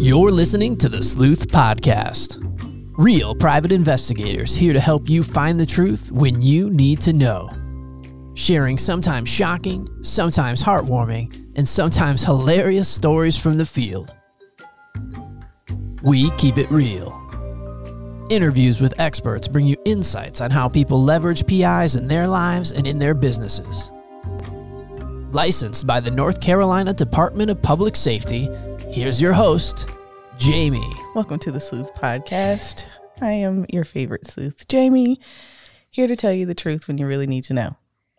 You're listening to the Sleuth Podcast. Real private investigators here to help you find the truth when you need to know. Sharing sometimes shocking, sometimes heartwarming, and sometimes hilarious stories from the field. We keep it real. Interviews with experts bring you insights on how people leverage PIs in their lives and in their businesses. Licensed by the North Carolina Department of Public Safety, here's your host, Jamie. Welcome to the Sleuth Podcast. I am your favorite sleuth, Jamie, here to tell you the truth when you really need to know.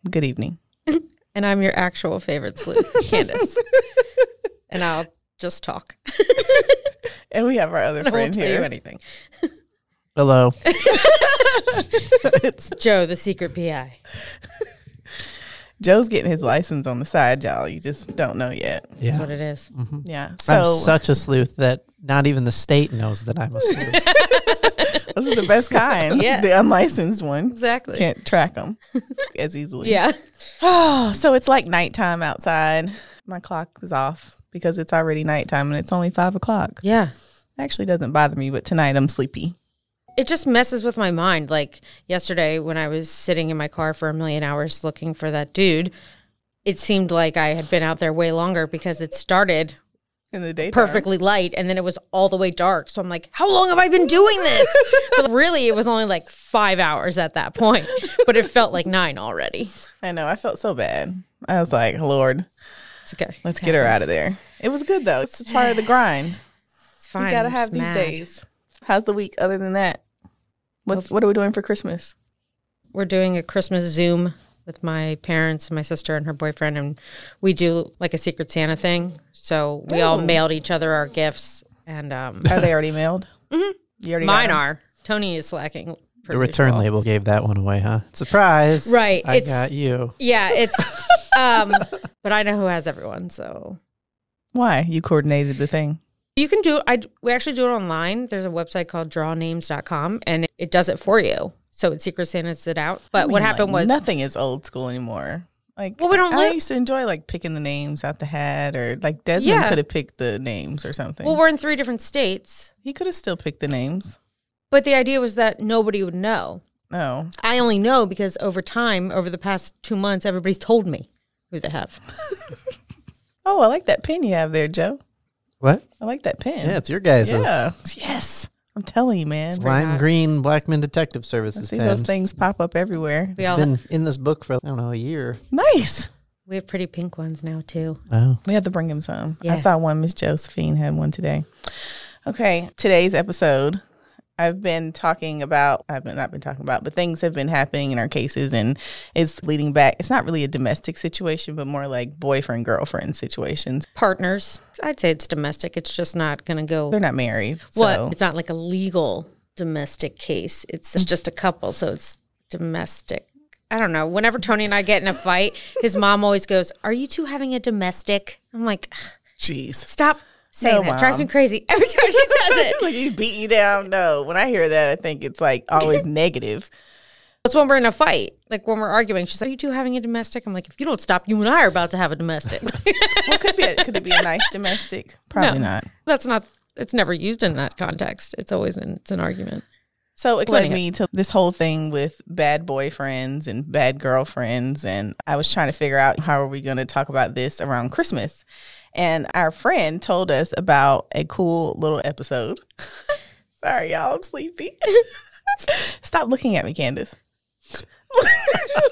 Good evening. And I'm your actual favorite sleuth, Candace. and I'll just talk. And we have our other friend I won't friend tell you anything. Hello. It's Joe, the secret PI. Joe's getting his license on the side, y'all. You just don't know yet. That's Yeah. what it is. Mm-hmm. Yeah. So I'm such a sleuth that not even the state knows that I'm a sleuth. those are the best kind. Yeah. The unlicensed one. Exactly. Can't track them as easily. Yeah. Oh, so it's like nighttime outside. My clock is off because it's already nighttime and it's only five o'clock. Yeah. Actually doesn't bother me, but tonight I'm sleepy. It just messes with my mind. Like yesterday when I was sitting in my car for a million hours looking for that dude, it seemed like I had been out there way longer because it started In the daytime. perfectly light and then it was all the way dark. So I'm like, how long have I been doing this? but really, it was only like five hours at that point, but it felt like nine already. I know. I felt so bad. I was like, Lord, It's okay. let's It get her out of there. It was good though. It's part of the grind. It's fine. you gotta have these mad. days. How's the week other than that? What's what are we doing for Christmas? We're doing a Christmas Zoom with my parents and my sister and her boyfriend, and we do like a Secret Santa thing. So we all mailed each other our gifts, and um, Are they already mailed? Mm-hmm. You already mine are. Tony is slacking. the return usual. label gave that one away, huh? Surprise. Right, I it's- got you. Yeah, it's. um, but I know who has everyone, so Why? You coordinated the thing. You can do I we actually do it online. There's a website called drawnames.com and it, it does it for you. So it's Secret Santa's it out. But I what happened like, was nothing is old school anymore. Like Well, we don't I live- used to enjoy like picking the names out the hat, or like Desmond Yeah. could have picked the names or something. well, we're in three different states. he could have still picked the names. But the idea was that nobody would know. No, I only know because over time, over the past two months, everybody's told me who they have. oh, I like that pen you have there, Joe. What? I like that pen. Yeah, it's your guys'. yeah, yes. I'm telling you, man. It's lime hot. green Blackman Detective I Services see pen. those things pop up everywhere. We It's all been in this book for I don't know a year. Nice. we have pretty pink ones now too. Oh, We have to bring him some. I saw one. Miss Josephine had one today. Okay, today's episode. I've been talking about. I've been not been talking about, but things have been happening in our cases, and it's leading back. It's not really a domestic situation, but more like boyfriend girlfriend situations. Partners. I'd say it's domestic. It's just not going to go. They're not married. What? So It's not like a legal domestic case. It's just a couple, so it's domestic. I don't know. Whenever Tony and I get in a fight, his mom always goes, "Are you two having a domestic?" I'm like, jeez. "Stop saying No, that. Drives me crazy every time she says it." like he beat you down. No, when I hear that, I think it's like always negative. It's when we're in a fight, like when we're arguing. She's like, "Are you two having a domestic?" I'm like, "If you don't stop, you and I are about to have a domestic." Well, could be. A, could it be a nice domestic? Probably No. not. That's not. It's never used in that context. It's always in. It's an argument. So it led me to this whole thing with bad boyfriends and bad girlfriends. And I was trying to figure out how are we going to talk about this around Christmas. And our friend told us about a cool little episode. Sorry, y'all, I'm sleepy. Stop looking at me, Candace.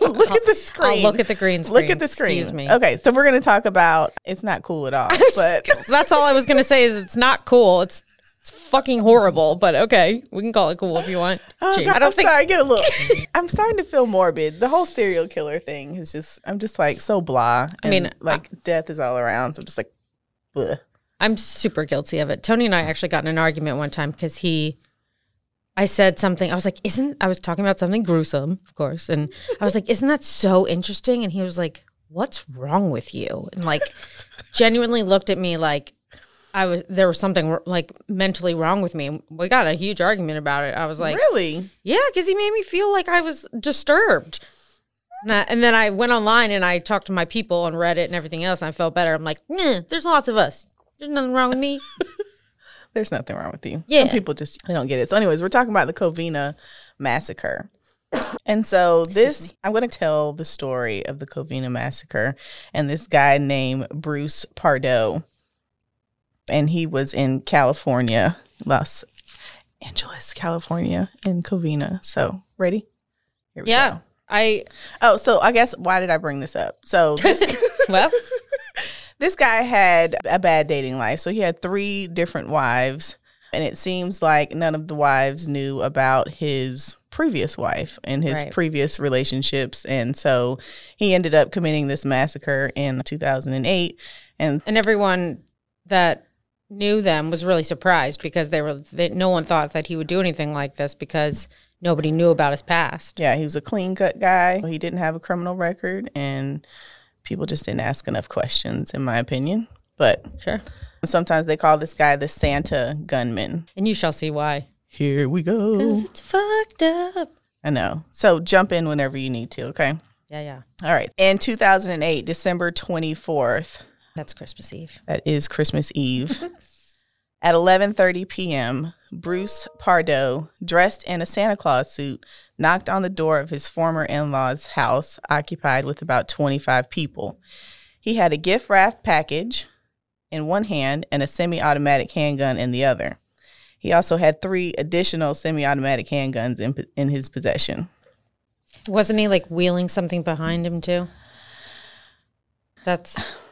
look at the screen. I'll look at the green screen. Look at the screen. Excuse me. Okay, so we're going to talk about it's not cool at all, but That's all I was gonna say. Is it's not cool. It's it's fucking horrible. But okay, we can call it cool if you want. Oh, God, I don't I'm think. sorry. Get a look. I'm starting to feel morbid. The whole serial killer thing is just. I'm just like so blah. I mean, like death is all around. So I'm just like, bleh. I'm super guilty of it. Tony and I actually got in an argument one time because he, I said something. I was like, "Isn't?" I was talking about something gruesome, of course, and I was like, "Isn't that so interesting?" And he was like, "What's wrong with you?" And like, genuinely looked at me like. I was there was something like mentally wrong with me. We got a huge argument about it. I was like, really? Yeah, because he made me feel like I was disturbed. And, then I went online and I talked to my people on Reddit and everything else, and I felt better. I'm like, nah, there's lots of us. There's nothing wrong with me. there's nothing wrong with you. Yeah. Some people just they don't get it. So, anyways, we're talking about the Covina massacre. And so this I'm going to tell the story of the Covina massacre and this guy named Bruce Pardo. And he was in California, Los Angeles, California, in Covina. So, ready? Here we Yeah. go. I Oh, so I guess why did I bring this up? So this well, this guy had a bad dating life. So he had three different wives, and it seems like none of the wives knew about his previous wife and his Right. previous relationships. And so he ended up committing this massacre in 2008. And and everyone that knew them was really surprised because they were they, no one thought that he would do anything like this because nobody knew about his past. yeah, he was a clean cut guy. He didn't have a criminal record, and people just didn't ask enough questions, in my opinion. But Sure. sometimes they call this guy the Santa gunman. And you shall see why. Here we go. it's fucked up. I know. So jump in whenever you need to, okay? Yeah, yeah. All right. In 2008, December 24th, That's Christmas Eve. that is Christmas Eve, at 11:30 p.m., Bruce Pardo, dressed in a Santa Claus suit, knocked on the door of his former in-laws' house occupied with about 25 people. He had a gift wrapped package in one hand and a semi-automatic handgun in the other. He also had three additional semi-automatic handguns in, in his possession. Wasn't he like wheeling something behind him too? That's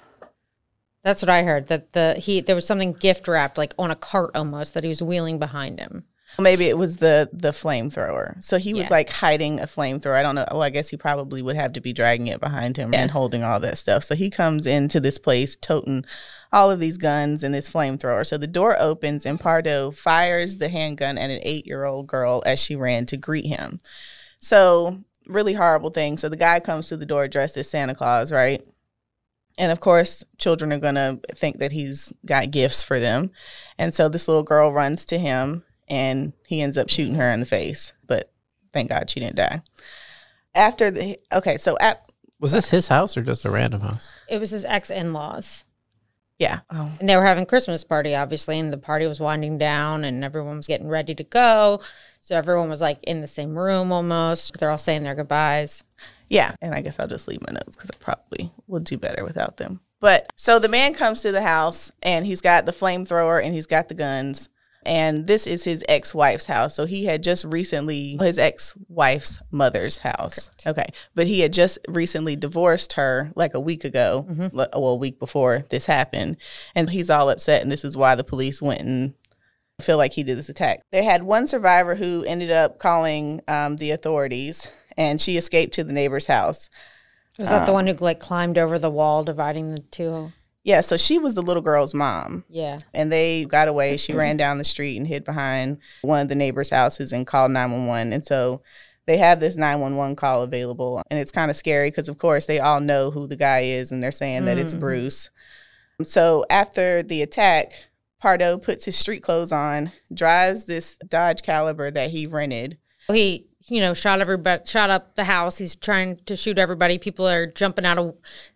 that's what I heard. That the he there was something gift wrapped like on a cart almost that he was wheeling behind him. Maybe it was the the flamethrower. So he was Yeah. like hiding a flamethrower. I don't know. Well, I guess he probably would have to be dragging it behind him and holding all that stuff. So he comes into this place toting all of these guns and this flamethrower. So the door opens and Pardo fires the handgun at an eight year old girl as she ran to greet him. So really horrible thing. So the guy comes to the door dressed as Santa Claus, right? And of course, children are going to think that he's got gifts for them. And so this little girl runs to him and he ends up shooting her in the face. But thank God she didn't die. After the, okay, so at, Was this his house or just a random house? It was his ex in laws. yeah. Oh, And they were having Christmas party, obviously, and the party was winding down and everyone was getting ready to go. So everyone was like in the same room almost. They're all saying their goodbyes. Yeah. And I guess I'll just leave my notes because I probably will do better without them. But so the man comes to the house and he's got the flamethrower and he's got the guns. And this is his ex wife's house. So he had just recently, his ex wife's mother's house. Okay. But he had just recently divorced her like a week ago, le- well, a week before this happened. And he's all upset. And this is why the police went and feel like he did this attack. They had one survivor who ended up calling um, the authorities and she escaped to the neighbor's house. Was that the um, one who like climbed over the wall dividing the two? Yeah, so she was the little girl's mom. Yeah. and they got away. She ran down the street and hid behind one of the neighbors' houses and called 911. And so they have this 911 call available. And it's kind of scary because, of course, they all know who the guy is and they're saying that it's mm. Bruce. So after the attack, Pardo puts his street clothes on, drives this Dodge Caliber that he rented. He, you know, shot everybody, shot up the house. He's trying to shoot everybody. People are jumping out of,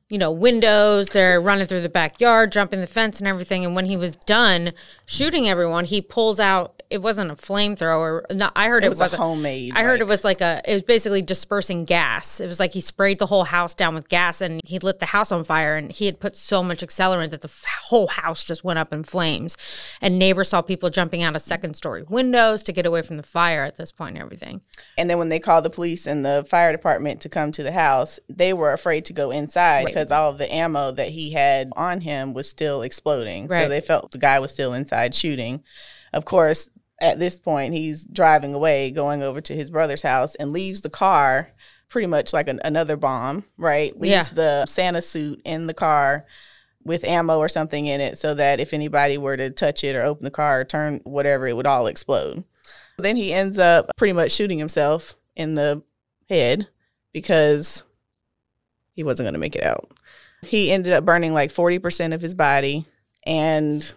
you know, windows. They're running through the backyard, jumping the fence and everything. And when he was done shooting everyone, he pulls out. It wasn't a flamethrower. No, I heard it, It was a homemade. I heard like- it was like a. It was basically dispersing gas. It was like he sprayed the whole house down with gas, and he lit the house on fire. And he had put so much accelerant that the f- whole house just went up in flames. And neighbors saw people jumping out of second story windows to get away from the fire at this point and everything. And then when they called the police and the fire department to come to the house, they were afraid to go inside Right. because all of the ammo that he had on him was still exploding. So they felt the guy was still inside shooting. Of course, at this point, he's driving away, going over to his brother's house, and leaves the car pretty much like an, another bomb, right? Leaves Yeah. the Santa suit in the car with ammo or something in it so that if anybody were to touch it or open the car or turn whatever, it would all explode. Then he ends up pretty much shooting himself in the head because he wasn't going to make it out. He ended up burning like 40% of his body. And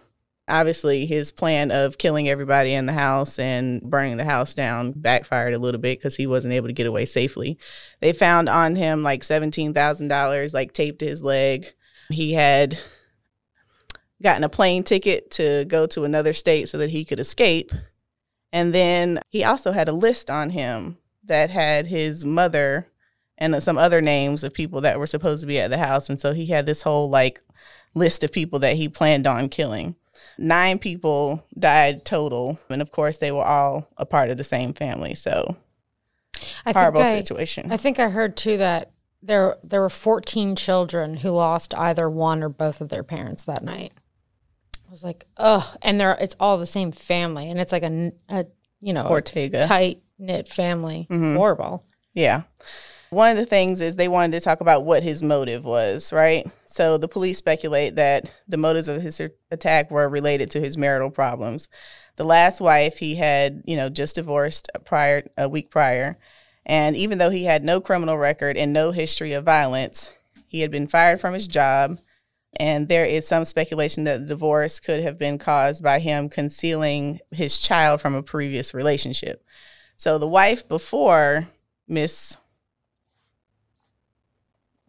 obviously, his plan of killing everybody in the house and burning the house down backfired a little bit because he wasn't able to get away safely. They found on him like $17,000, like taped to his leg. He had gotten a plane ticket to go to another state so that he could escape. And then he also had a list on him that had his mother and some other names of people that were supposed to be at the house. And so he had this whole like list of people that he planned on killing. Nine people died total. And of course, they were all a part of the same family. So I horrible think I, situation. I think I heard too that there there were 14 children who lost either one or both of their parents that night. I was like, oh, and they're it's all the same family, and it's like a, a you know Ortega. tight knit family. Mhm. horrible. Yeah. One of the things is they wanted to talk about what his motive was, right? So the police speculate that the motives of his attack were related to his marital problems. The last wife he had, you know, just divorced prior a week prior, and even though he had no criminal record and no history of violence, he had been fired from his job. And there is some speculation that the divorce could have been caused by him concealing his child from a previous relationship. So the wife before Miss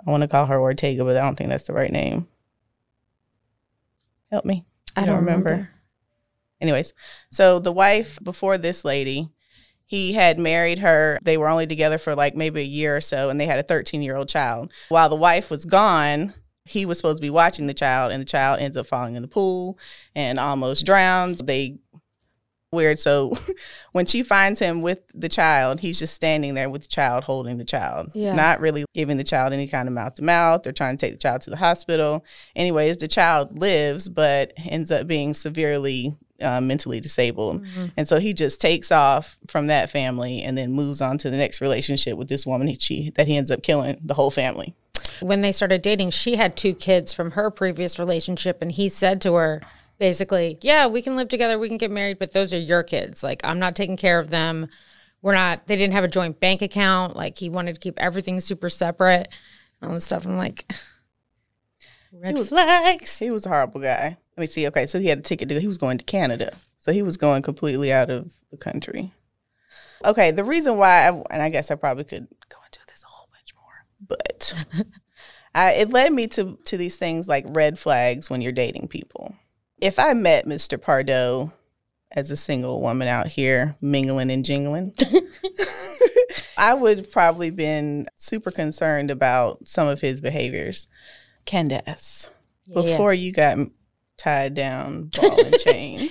I want to call her Ortega, but I don't think that's the right name. Help me. I don't don't remember? remember. Anyways, so the wife before this lady, he had married her. They were only together for like maybe a year or so, and they had a 13 year old child. While the wife was gone, he was supposed to be watching the child, and the child ends up falling in the pool and almost drowns. They weird. So when she finds him with the child, he's just standing there with the child holding the child, Yeah. not really giving the child any kind of mouth to mouth. They're trying to take the child to the hospital. Anyways, the child lives, but ends up being severely uh, mentally disabled. Mhm. And so he just takes off from that family and then moves on to the next relationship with this woman he, she, that he ends up killing the whole family. When they started dating, she had two kids from her previous relationship, and he said to her, basically, "Yeah, we can live together, we can get married, but those are your kids. Like, I'm not taking care of them. We're not. They didn't have a joint bank account. Like, he wanted to keep everything super separate, and all this stuff. I'm like, red was- flags. He was a horrible guy. Let me see. Okay, so he had a ticket to he was going to Canada. So he was going completely out of the country. Okay, the reason why, I, and I guess I probably could go into this a whole bunch more, but I, it led me to to these things like red flags when you're dating people. If I met Mr. Pardo as a single woman out here mingling and jingling, I would probably been super concerned about some of his behaviors. Candace, Yeah. before you got tied down ball and chain,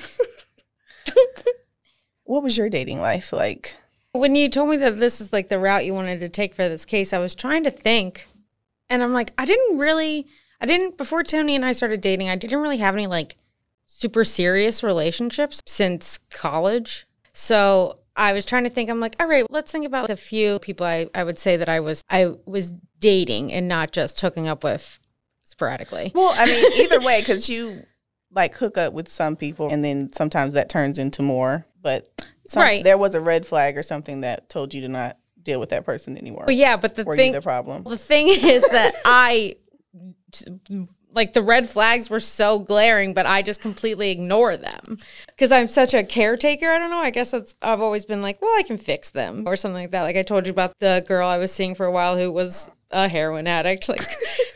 what was your dating life like? When you told me that this is like the route you wanted to take for this case, I was trying to think, and I'm like, I didn't really, I didn't before Tony and I started dating. I didn't really have any like super serious relationships since college. So I was trying to think. I'm like, all right, let's think about the few people I, I would say that I was I was dating and not just hooking up with sporadically. Well, I mean, either way, because you like hook up with some people, and then sometimes that turns into more. But some, Right. there was a red flag or something that told you to not deal with that person anymore. But yeah, but the thing the problem? The thing is that I like the red flags were so glaring, but I just completely ignore them because I'm such a caretaker. I don't know. I guess that's I've always been like, well, I can fix them or something like that. Like I told you about the girl I was seeing for a while who was a heroin addict. Like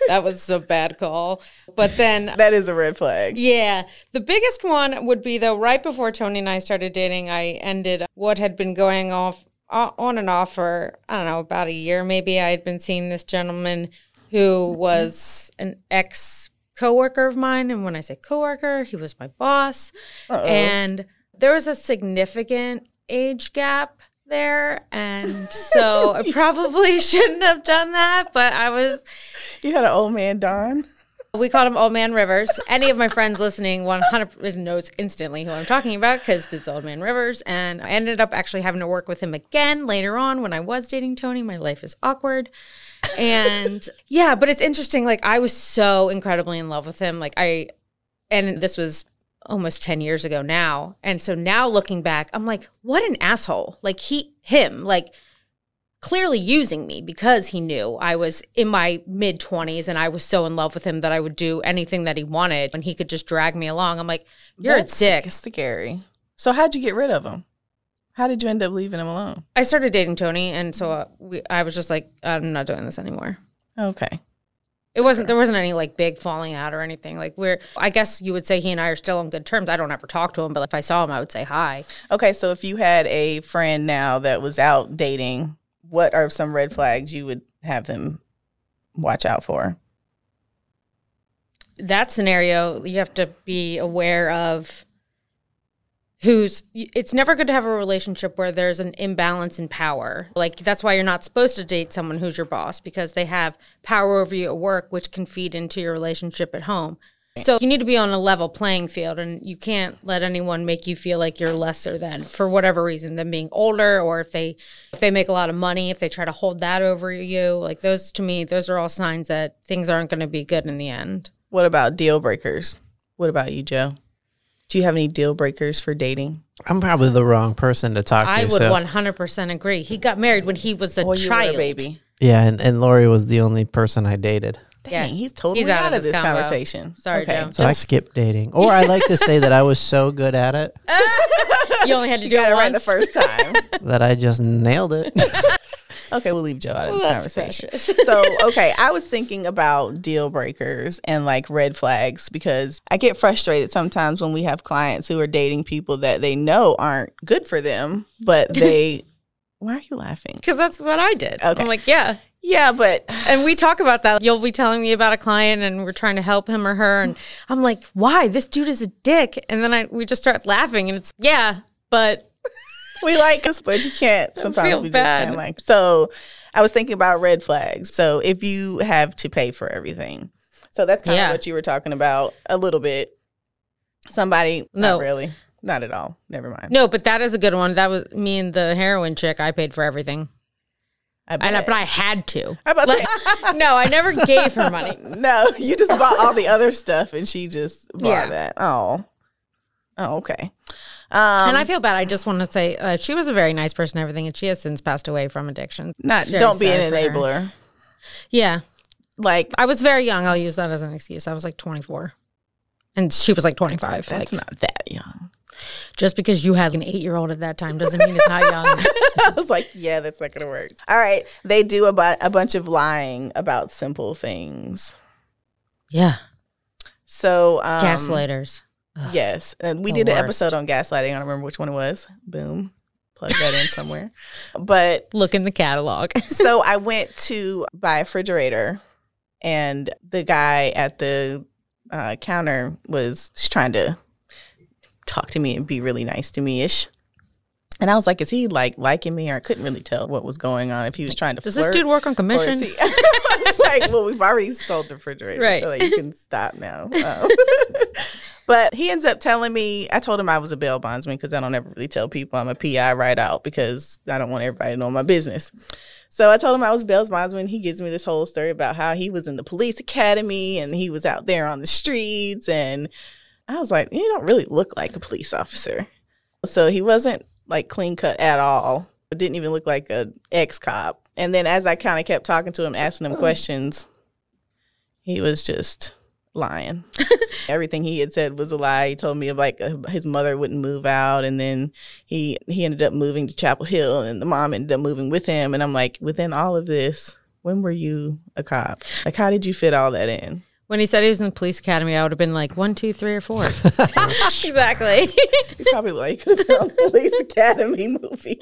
that was a bad call. But then That is a red flag. yeah. The biggest one would be though, right before Tony and I started dating, I ended what had been going off uh, on and off for, I don't know, about a year maybe. I had been seeing this gentleman who was an ex coworker of mine. And when I say coworker, he was my boss. Uh-oh. And there was a significant age gap there. And so I probably shouldn't have done that, but I was you had an old man, Don. we called him Old Man Rivers. Any of my friends listening 100 knows instantly who I'm talking about because it's Old Man Rivers. And I ended up actually having to work with him again later on when I was dating Tony. My life is awkward. And yeah, but it's interesting. Like, I was so incredibly in love with him. Like, I, and this was almost 10 years ago now. And so now looking back, I'm like, what an asshole. Like, he, him, like, clearly using me because he knew I was in my mid 20s and I was so in love with him that I would do anything that he wanted and he could just drag me along. I'm like, you're That's a dick. Scary. So how'd you get rid of him? How did you end up leaving him alone? I started dating Tony and so uh, we, I was just like, I'm not doing this anymore. Okay. It wasn't there wasn't any like big falling out or anything. Like we're I guess you would say he and I are still on good terms. I don't ever talk to him, but if I saw him I would say hi. Okay, so if you had a friend now that was out dating, what are some red flags you would have them watch out for? That scenario, you have to be aware of who's it's never good to have a relationship where there's an imbalance in power. Like that's why you're not supposed to date someone who's your boss because they have power over you at work which can feed into your relationship at home. So you need to be on a level playing field and you can't let anyone make you feel like you're lesser than for whatever reason, them being older or if they if they make a lot of money, if they try to hold that over you. Like those to me, those are all signs that things aren't going to be good in the end. What about deal breakers? What about you, Joe? Do you have any deal breakers for dating? I'm probably the wrong person to talk to. I would so- 100% agree. He got married when he was a Or you were child. a baby? Yeah, and, and Lori was the only person I dated. Dang, Yeah. he's totally He's out, of this combo. conversation. Sorry, okay. Joe. So I skipped dating. Or I like to say that I was so good at it You only had to You do it it right once. the first time. that I just nailed it. okay, we'll leave Joe out of this That's conversation. so okay i was thinking about deal breakers and like red flags because i get frustrated sometimes when we have clients who are dating people that they know aren't good for them but they why are you laughing Because that's what I did. Okay. I'm like, yeah. yeah but And we talk about that. You'll be telling me about a client and we're trying to help him or her. And I'm like, why? This dude is a dick. And then I we just start laughing and it's, yeah, but we like us but you can't sometimes feel we just bad. can't like so i was thinking about red flags so if you have to pay for everything so that's kind Yeah. of what you were talking about a little bit somebody No. not really not at all never mind no, but that is a good one. That was me and the heroin chick. I paid for everything. I And I, but I had to. To say, no, I never gave her money. No, you just bought all the other stuff and she just bought Yeah. that. Oh. Oh, okay. Um, and I feel bad. I just want to say uh, she was a very nice person, and everything, and she has since passed away from addiction. not Very don't be an her. enabler. Yeah, Like I was very young. I'll use that as an excuse. I was like 24, and she was like 25. that's like, not that young. just because you had an eight year old at that time doesn't mean it's not young. I was like, yeah, that's not gonna work. All right, they do about a bunch of lying about simple things. yeah, So um, gaslighters. Yes, and we The did an worst. episode on gaslighting. I don't remember which one it was. Boom, plug that in somewhere. But Look in the catalog. so I went to buy a refrigerator, and the guy at the uh, counter was trying to talk to me and be really nice to me ish. And I was like, is he like liking me? Or I couldn't really tell what was going on. If he was trying to Does flirt, this dude work on commission? he- I was like, well, we've already sold the refrigerator. Right. So like, you can stop now. Um, but he ends up telling me, I told him I was a bail bondsman because I don't ever really tell people I'm a PI right out because I don't want everybody to know my business. So I told him I was bail bondsman. He gives me this whole story about how he was in the police academy and he was out there on the streets. And I was like, you don't really look like a police officer. So he wasn't like clean cut at all. It didn't even look like a ex cop. And then as I kind of kept talking to him, asking him oh. questions, he was just lying. Everything he had said was a lie. He told me like uh, his mother wouldn't move out, and then he he ended up moving to Chapel Hill, and the mom ended up moving with him. And I'm like, within all of this, when were you a cop? Like, how did you fit all that in? When he said he was in the police academy, I would have been like one, two, three, or four. exactly. You probably like could have the Police Academy movie.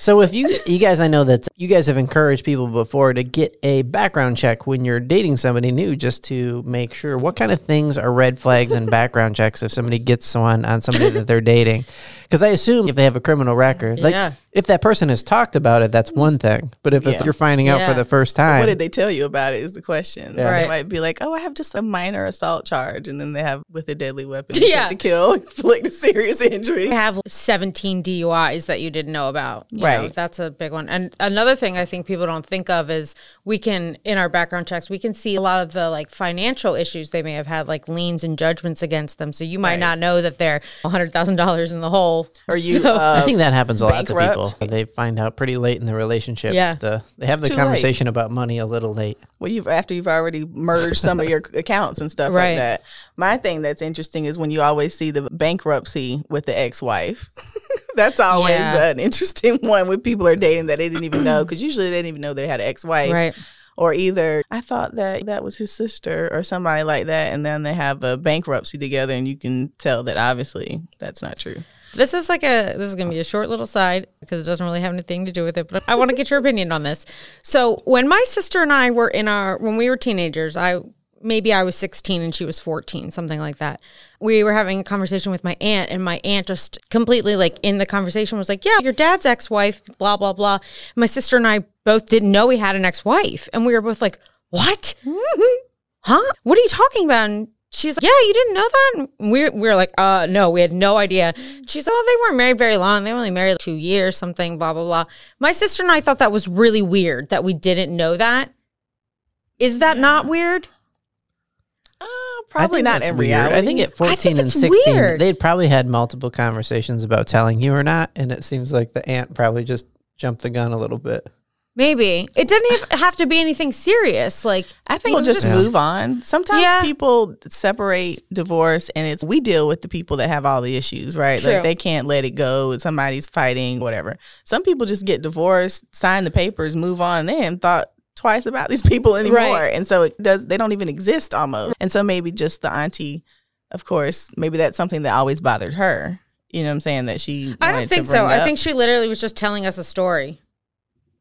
So if you you guys I know that you guys have encouraged people before to get a background check when you're dating somebody new just to make sure what kind of things are red flags and background checks if somebody gets one on somebody that they're dating because I assume if they have a criminal record like Yeah. if that person has talked about it that's one thing but if it's Yeah. you're finding out for the first time What did they tell you about it? Is the question. Yeah. They might be like, "Oh, I have just a minor assault charge," and then they have with a deadly weapon, Yeah. yeah. to kill, inflict serious injury. They have 17 DUIs that you didn't know about. You Right. know, that's a big one. And another thing I think people don't think of is we can, in our background checks, we can see a lot of the like financial issues they may have had, like liens and judgments against them. So you might Right. not know that they're $100,000 in the hole. Or you, So- I uh, think that happens a lot to people. They find out pretty late in the relationship. Yeah. The, they have the Too conversation about money a little late. well, you've after you've already merged some of your accounts and stuff Right. like that. My thing that's interesting is when you always see the bankruptcy with the ex-wife. that's always Yeah. an interesting one when people are dating that they didn't even know because usually they didn't even know they had an ex-wife. Right. or either I thought that that was his sister or somebody like that, and then they have a bankruptcy together, and you can tell that obviously that's not true. This is like a this is gonna be a short little side because it doesn't really have anything to do with it, but I want to get your opinion on this. So when my sister and I were in our when we were teenagers, I maybe I was 16 and she was 14, something like that. We were having a conversation with my aunt, and my aunt just completely like in the conversation was like, Yeah, your dad's ex wife, blah, blah, blah. My sister and I both didn't know he had an ex wife. And we were both like, What? huh? What are you talking about? And she's like, Yeah, you didn't know that? And we, we were like, Uh, no, we had no idea. She's like, Oh, they weren't married very long. They were only married two years, something, blah, blah, blah. My sister and I thought that was really weird that we didn't know that. Is that not weird? I probably not that's in weird. reality. I think at 14 think and 16, weird. they'd probably had multiple conversations about telling you or not. And it seems like the aunt probably just jumped the gun a little bit. Maybe. It doesn't have to be anything serious. Like, I think Well, just just- move on. Sometimes Yeah. people separate divorce and it's we deal with the people that have all the issues, right? True. Like they can't let it go. Somebody's fighting, whatever. Some people just get divorced, sign the papers, move on, and they haven't thought twice about these people anymore. Right. And so it does they don't even exist almost. And so maybe just the auntie, of course, maybe that's something that always bothered her. You know what I'm saying? That she I don't think so. I think she literally was just telling us a story.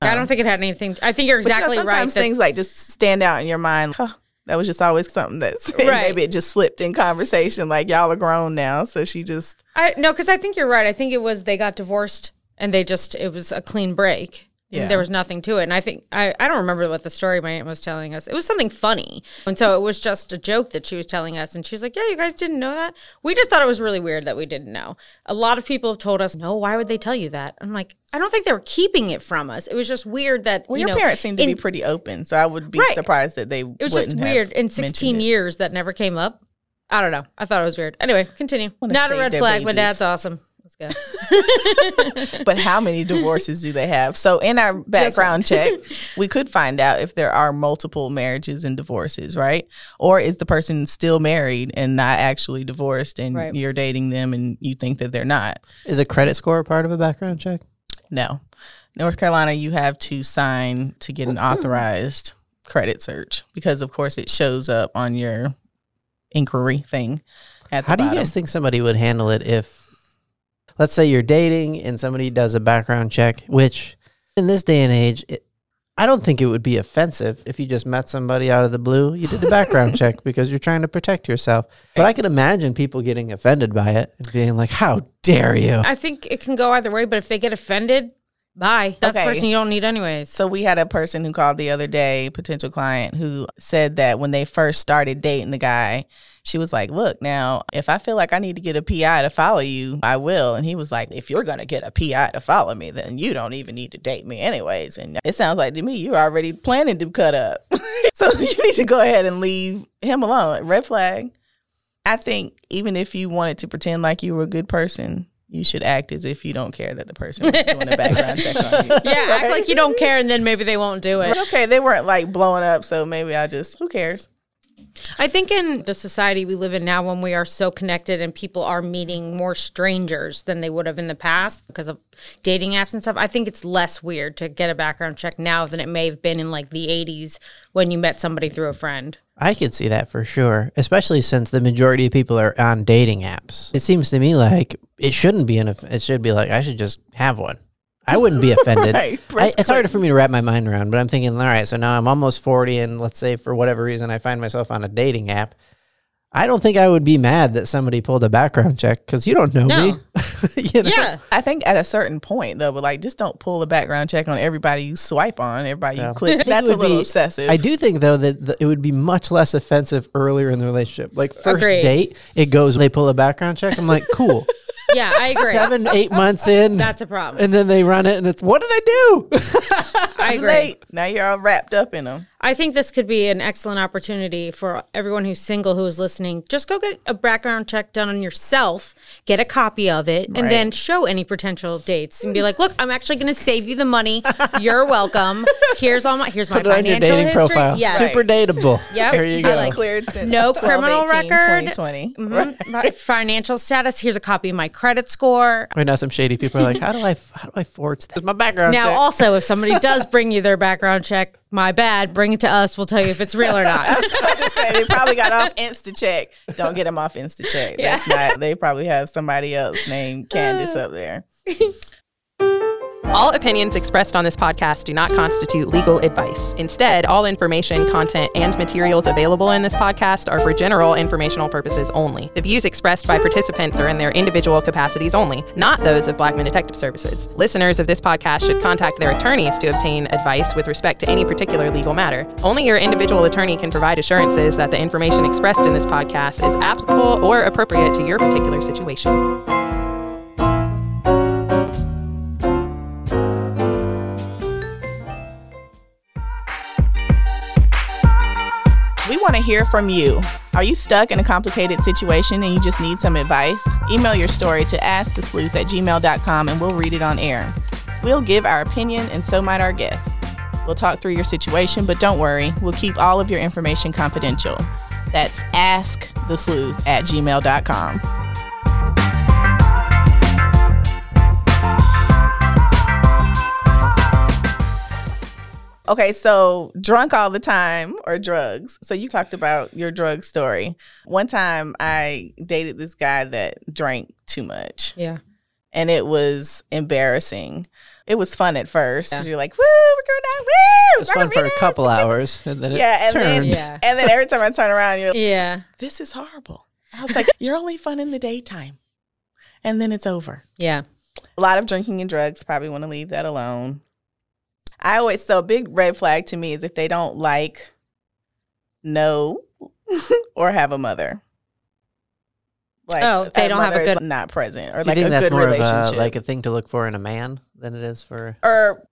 I Oh. don't think it had anything. I think you're But you know, exactly right. sometimes things like just stand out in your mind. Huh, that was just always something that's Right. maybe it just slipped in conversation. Like y'all are grown now, so she just I no, because I think you're right. I think it was they got divorced and they just it was a clean break. Yeah. And there was nothing to it. And I think I, I don't remember what the story my aunt was telling us. It was something funny. And so it was just a joke that she was telling us. And she was like, Yeah, you guys didn't know that? We just thought it was really weird that we didn't know. A lot of people have told us, No, why would they tell you that? I'm like, I don't think they were keeping it from us. It was just weird that well, you your know, parents seem to in- be pretty open, so I would be Right. surprised that they. It was just weird. In 16 years, that never came up. I don't know. I thought it was weird. Anyway, continue. Not a red flag. My babies. dad's awesome. Let's go. But how many divorces do they have? So in our background check, we could find out if there are multiple marriages and divorces, right? Or is the person still married and not actually divorced, and Right. you're dating them and you think that they're not? Is a credit score a part of a background check? No. North Carolina, you have to sign to get an authorized credit search because, of course, it shows up on your inquiry thing. At the How do you guys think somebody would handle it if, let's say, you're dating and somebody does a background check, which in this day and age, it, I don't think it would be offensive if you just met somebody out of the blue. You did a background check because you're trying to protect yourself. But I can imagine people getting offended by it and being like, "How dare you?" I think it can go either way, but if they get offended, bye. That's the Okay. person you don't need anyways. So we had a person who called the other day, potential client, who said that when they first started dating the guy, she was like, "Look, now if I feel like I need to get a PI to follow you, I will." And he was like, "If you're gonna get a PI to follow me, then you don't even need to date me anyways." And it sounds like to me you're already planning to cut up, so you need to go ahead and leave him alone. Red flag. I think even if you wanted to pretend like you were a good person. You should act as if you don't care that the person is doing a background check on you. yeah, act like you don't care, and then maybe they won't do it. okay, they weren't like blowing up, so maybe I just who cares? I think in the society we live in now, when we are so connected and people are meeting more strangers than they would have in the past because of dating apps and stuff, I think it's less weird to get a background check now than it may have been in like the 80s when you met somebody through a friend. I can see that for sure, especially since the majority of people are on dating apps. It seems to me like it shouldn't be in a, It should be like I should just have one. I wouldn't be offended. Right, I, it's harder for me to wrap my mind around, but I'm thinking, all right, so now I'm almost 40, and let's say for whatever reason I find myself on a dating app. I don't think I would be mad that somebody pulled a background check because you don't know No. me. you know? Yeah. I think at a certain point though, but like just don't pull a background check on everybody you swipe on, everybody you I click. think That's a little be- obsessive. I do think though that the, it would be much less offensive earlier in the relationship. Like first Agreed. date, it goes they pull a background check. I'm like, cool. Yeah, I agree. Seven, eight months in, That's a problem. and then they run it, and it's what did I do? I Too agree. late. Now you're all wrapped up in them. I think this could be an excellent opportunity for everyone who's single who is listening. Just go get a background check done on yourself, get a copy of it, and Right. then show any potential dates and be like, "Look, I'm actually going to save you the money. You're welcome. Here's all my here's my Put it on your financial dating history. profile. Yeah, Super dateable. Yep. There you go. like- Cleared No 12, criminal 18, record. 2020. Mhm. My financial status. Here's a copy of my credit score. Right now, some shady people are like, "How do I, how do I forge this? My background Now, check." also, if somebody does bring you their background check, my bad. Bring it to us. We'll tell you if it's real or not. say, they probably got off InstaCheck. Don't get them off InstaCheck. That's not. They probably have somebody else named Candace up there. All opinions expressed on this podcast do not constitute legal advice. Instead, all information, content, and materials available in this podcast are for general informational purposes only. The views expressed by participants are in their individual capacities only, not those of Blackman Detective Services. Listeners of this podcast should contact their attorneys to obtain advice with respect to any particular legal matter. Only your individual attorney can provide assurances that the information expressed in this podcast is applicable or appropriate to your particular situation. Want to hear from you. Are you stuck in a complicated situation and you just need some advice? Email your story to askthesleuth at gmail.com and we'll read it on air. We'll give our opinion and so might our guests. We'll talk through your situation, but don't worry, we'll keep all of your information confidential. That's askthesleuth at gmail.com. Okay, so drunk all the time or drugs. So you talked about your drug story. One time I dated this guy that drank too much yeah. and it was embarrassing. It was fun at first because Yeah. you're like, woo, we're going out, woo. It was fun for a couple hours, and then it Yeah, and then. Yeah. and then every time I turn around, you're like, Yeah. this is horrible. I was like, you're only fun in the daytime. And then it's over. Yeah. A lot of drinking and drugs, probably want to leave that alone. I always, so a big red flag to me is if they don't like, know, or have a mother. Like, Oh, they don't have a good- not present, or Do you like think a that's good more of relationship, a, like a thing to look for in a man than it is for? or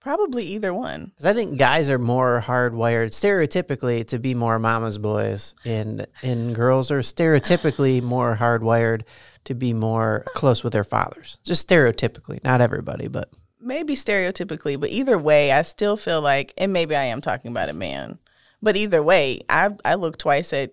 probably either one. Because I think guys are more hardwired stereotypically to be more mama's boys, and and girls are stereotypically more hardwired to be more close with their fathers. Just stereotypically, not everybody, but maybe stereotypically, but either way, I still feel like, and maybe I am talking about a man, but either way, I I look twice at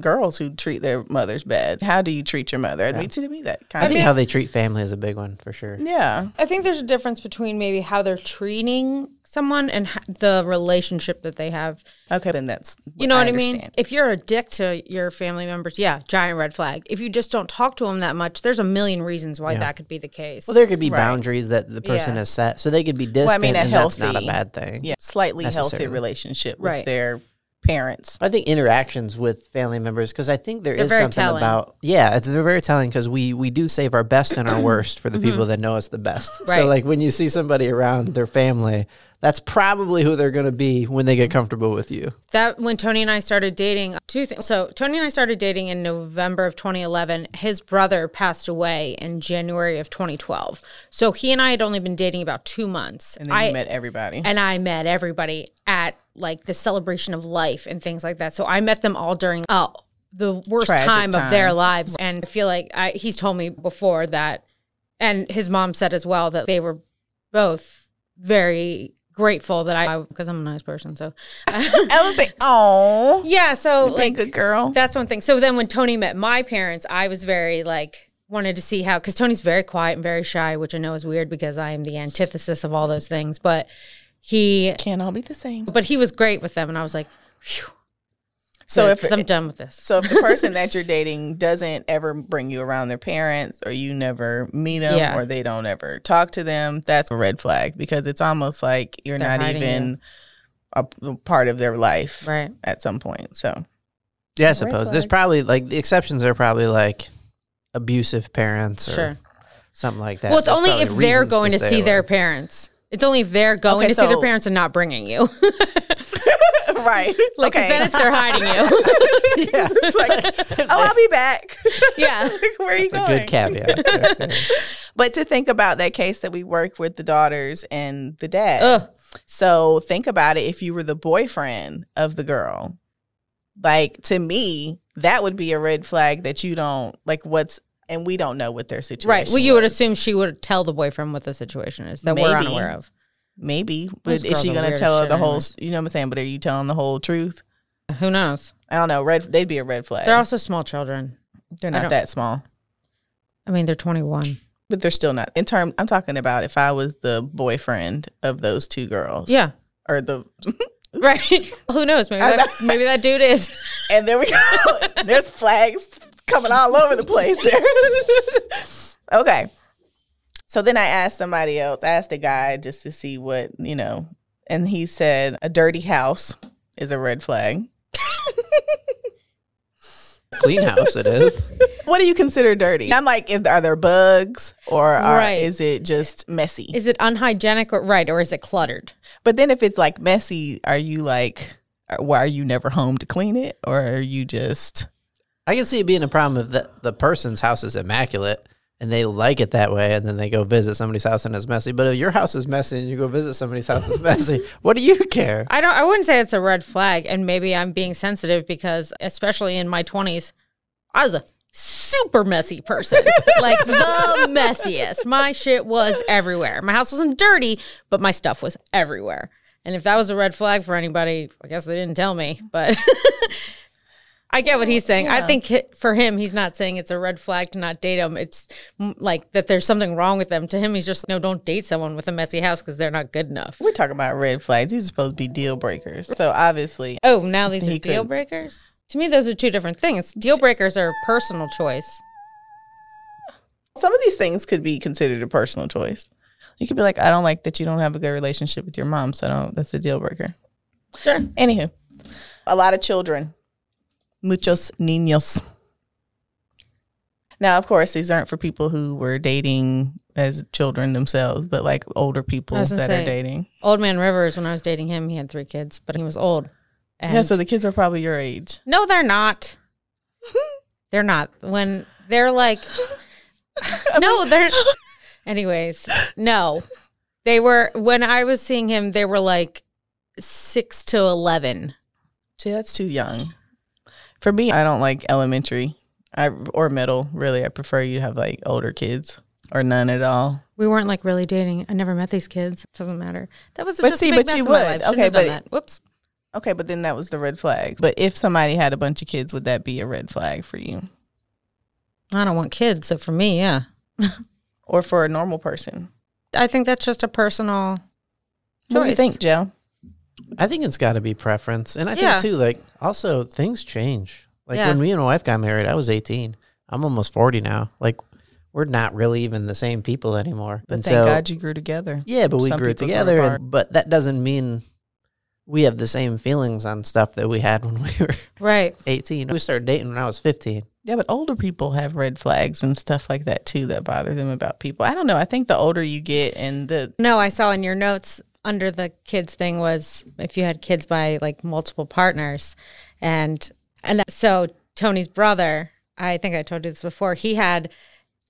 girls who treat their mothers bad. How do you treat your mother? I mean, to me, that I kind think of how they treat family is a big one for sure. yeah. I think there's a difference between maybe how they're treating someone and the relationship that they have. Okay, then that's You know what I, mean? If you're a dick to your family members, yeah, giant red flag. If you just don't talk to them that much, there's a million reasons why that could be the case. Well, there could be Right. boundaries that the person Yeah. has set, so they could be distant, Well, I mean, a and that's not a bad thing. Yeah, slightly healthy relationship with Right. their parents. I think interactions with family members because I think there They're is something telling. about yeah, it's, they're very telling because we we do save our best and our worst for the people that know us the best. So Mm-hmm. Like when you see somebody around their family, that's probably who they're going to be when they get comfortable with you. that when Tony and I started dating, two things. So Tony and I started dating in November of 2011. His brother passed away in January of 2012. So he and I had only been dating about two months. And then I, you met everybody. and I met everybody at like the celebration of life and things like that. So I met them all during uh, the worst Tragic time, of their lives, and I feel like I, he's told me before that, and his mom said as well that they were both very grateful that I because I'm a nice person. So I was like, oh, yeah, so like good girl. that's one thing. So then when Tony met my parents, I was very like wanted to see how because Tony's very quiet and very shy, which I know is weird because I am the antithesis of all those things. But he Can't all be the same. but he was great with them, and I was like, Phew, So good, if 'cause I'm done with this. So if the person that you're dating doesn't ever bring you around their parents or you never meet them Yeah. or they don't ever talk to them, that's a red flag because it's almost like you're They're not even a, a part of their life right? at some point. So Yeah, I suppose there's probably like the exceptions are probably like abusive parents or Sure. something like that. Well, it's There's only if they're going to, stay see away. their parents. It's only if they're going Okay, to see their parents and not bringing you. right, Like, okay. then it's they're hiding you. yeah. It's like, oh, I'll be back. yeah. Where are you It's a going? good caveat. But to think about that case that we work with the daughters and the dad. Ugh. So think about it if you were the boyfriend of the girl. Like to me, that would be a red flag that you don't like what's and we don't know what their situation is. Right. Well, you would was. assume she would tell the boyfriend what the situation is that we're unaware of. maybe, Those but is girls she are gonna weird as tell her shit the whole anyways. you know what I'm saying, but are you telling the whole truth? Who knows? I don't know. Red they'd be a red flag. They're also small children. They're I not don't- that small. I mean, they're 21. But they're still not in term I'm talking about if I was the boyfriend of those two girls. Yeah. or the Right. Who knows? Maybe I that, know. maybe that dude is. and there we go. There's flags coming all over the place there. okay. So then I asked somebody else, asked a guy just to see what, you know, and he said a dirty house is a red flag. Clean house it is. What do you consider dirty? I'm like, is, are there bugs or are, Right. is it just messy? Is it unhygienic or right, or is it cluttered? but then if it's like messy, are you like, why are you never home to clean it? Or are you just, I can see it being a problem if the, the person's house is immaculate and they like it that way and then they go visit somebody's house and it's messy. But if your house is messy and you go visit somebody's house is messy, what do you care? I don't. I wouldn't say it's a red flag, and maybe I'm being sensitive because, especially in my 20s, I was a super messy person, like the messiest. My shit was everywhere. My house wasn't dirty, but my stuff was everywhere. And if that was a red flag for anybody, I guess they didn't tell me. But I get what he's saying. I think for him, he's not saying it's a red flag to not date him. It's like that there's something wrong with them. To him, he's just no, don't date someone with a messy house because they're not good enough. we're talking about red flags. These are supposed to be deal breakers. So obviously, Oh, now these are deal could- breakers? To me, those are two different things. Deal breakers are a personal choice. some of these things could be considered a personal choice. You could be like, I don't like that you don't have a good relationship with your mom, so I don't, that's a deal breaker. Sure. Anywho, a lot of children, muchos niños. Now, of course, these aren't for people who were dating as children themselves, but like older people that gonna are dating. Old Man Rivers, when I was dating him, he had three kids, but he was old. Yeah, so the kids are probably your age. no, they're not. they're not. When they're like, no, they're. Anyways, no, they were. When I was seeing him, they were like six to eleven. See, that's too young. For me, I don't like elementary I, or middle. Really, I prefer you have like older kids or none at all. We weren't like really dating. I never met these kids. It doesn't matter. That was But just see, a big but mess you would. Okay, but- that. Whoops. Okay, but then that was the red flag. But if somebody had a bunch of kids, would that be a red flag for you? I don't want kids, so for me, yeah. Or for a normal person? I think that's just a personal What do you think, Joe? I think it's got to be preference. And I Yeah. think, too, like, also things change. Like, Yeah. when me and my wife got married, I was 18. I'm almost 40 now. Like, we're not really even the same people anymore. But and thank so, God you grew together. yeah, but we Some grew people grow together. apart. And, but that doesn't mean we have the same feelings on stuff that we had when we were right. 18. We started dating when I was 15. Yeah, but older people have red flags and stuff like that too that bother them about people. I don't know. I think the older you get and the No, I saw in your notes under the kids thing was if you had kids by like multiple partners, and and so Tony's brother, I think I told you this before, he had